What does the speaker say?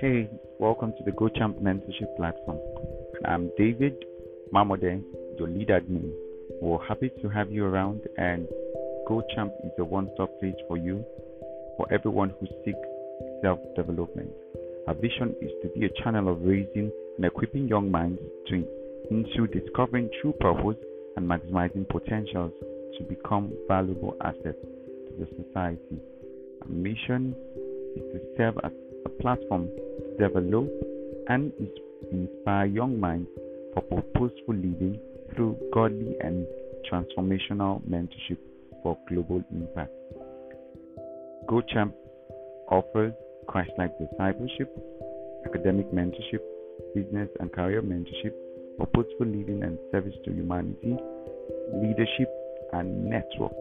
Hey, welcome to the GoChamp Mentorship Platform. I'm David Mamode, your lead admin. We're happy to have you around, and GoChamp is a one stop place for you, for everyone who seeks self development. Our vision is to be a channel of raising and equipping young minds to, into discovering true purpose and maximizing potentials to become valuable assets to the society. Our mission is to serve as platform to develop and inspire young minds for purposeful living through godly and transformational mentorship for global impact. GoChamp offers Christ-like discipleship, academic mentorship, business and career mentorship, purposeful living and service to humanity, leadership, and network.